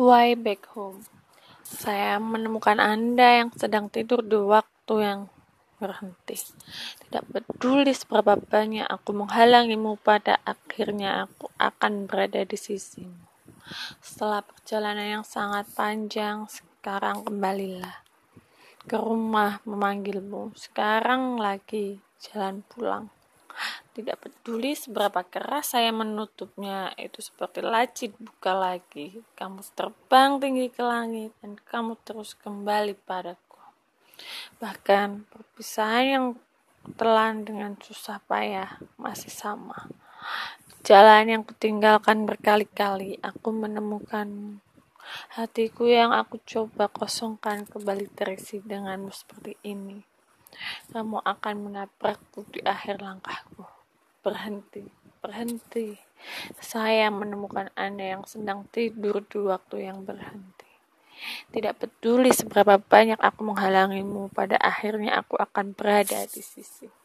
Why back home? Saya menemukan Anda yang sedang tidur di waktu yang berhenti. Tidak peduli seberapa banyak aku menghalangimu, pada akhirnya aku akan berada di sisimu. Setelah perjalanan yang sangat panjang, sekarang kembalilah ke rumah memanggilmu. Sekarang lagi jalan pulang. Tidak peduli seberapa keras saya menutupnya, itu seperti laci buka lagi. Kamu terbang tinggi ke langit dan kamu terus kembali padaku. Bahkan perpisahan yang telan dengan susah payah masih sama. Jalan yang kutinggalkan berkali-kali, aku menemukan hatiku yang aku coba kosongkan kembali terisi denganmu seperti ini. Kamu akan menabrakku di akhir langkahku berhenti, berhenti. Saya menemukan Anda yang sedang tidur di waktu yang berhenti. Tidak peduli seberapa banyak aku menghalangimu, pada akhirnya aku akan berada di sisi.